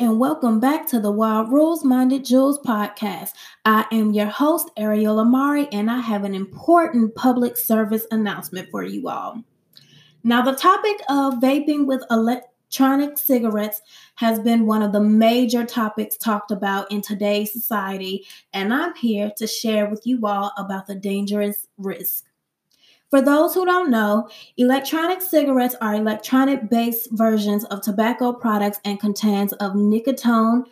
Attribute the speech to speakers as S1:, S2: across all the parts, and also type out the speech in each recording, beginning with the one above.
S1: and welcome back to the Wild Rules Minded Jewels podcast. I am your host, Ariel Amari, and I have an important public service announcement for you all. Now, the topic of vaping with electronic cigarettes has been one of the major topics talked about in today's society, and I'm here to share with you all about the dangerous risk. For those who don't know, electronic cigarettes are electronic based versions of tobacco products and contains of nicotine.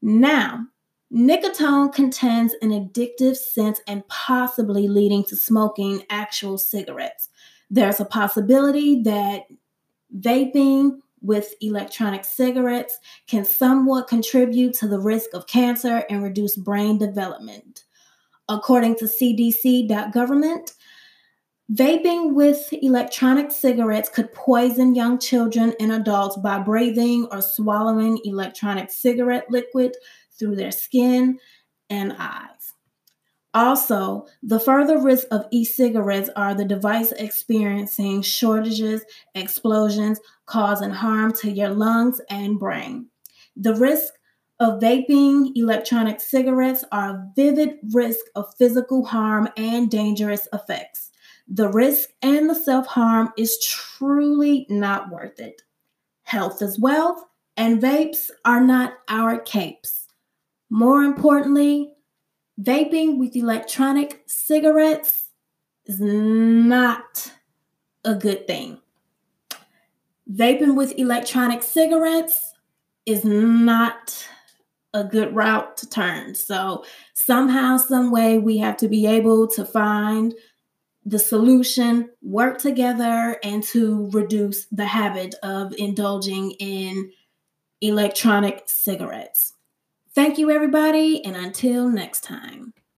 S1: Now, nicotine contains an addictive scent and possibly leading to smoking actual cigarettes. There's a possibility that vaping with electronic cigarettes can somewhat contribute to the risk of cancer and reduce brain development. According to CDC.government, Vaping with electronic cigarettes could poison young children and adults by breathing or swallowing electronic cigarette liquid through their skin and eyes. Also, the further risks of e cigarettes are the device experiencing shortages, explosions, causing harm to your lungs and brain. The risk of vaping electronic cigarettes are a vivid risk of physical harm and dangerous effects. The risk and the self harm is truly not worth it. Health is wealth, and vapes are not our capes. More importantly, vaping with electronic cigarettes is not a good thing. Vaping with electronic cigarettes is not a good route to turn. So, somehow, some way, we have to be able to find the solution, work together, and to reduce the habit of indulging in electronic cigarettes. Thank you, everybody, and until next time.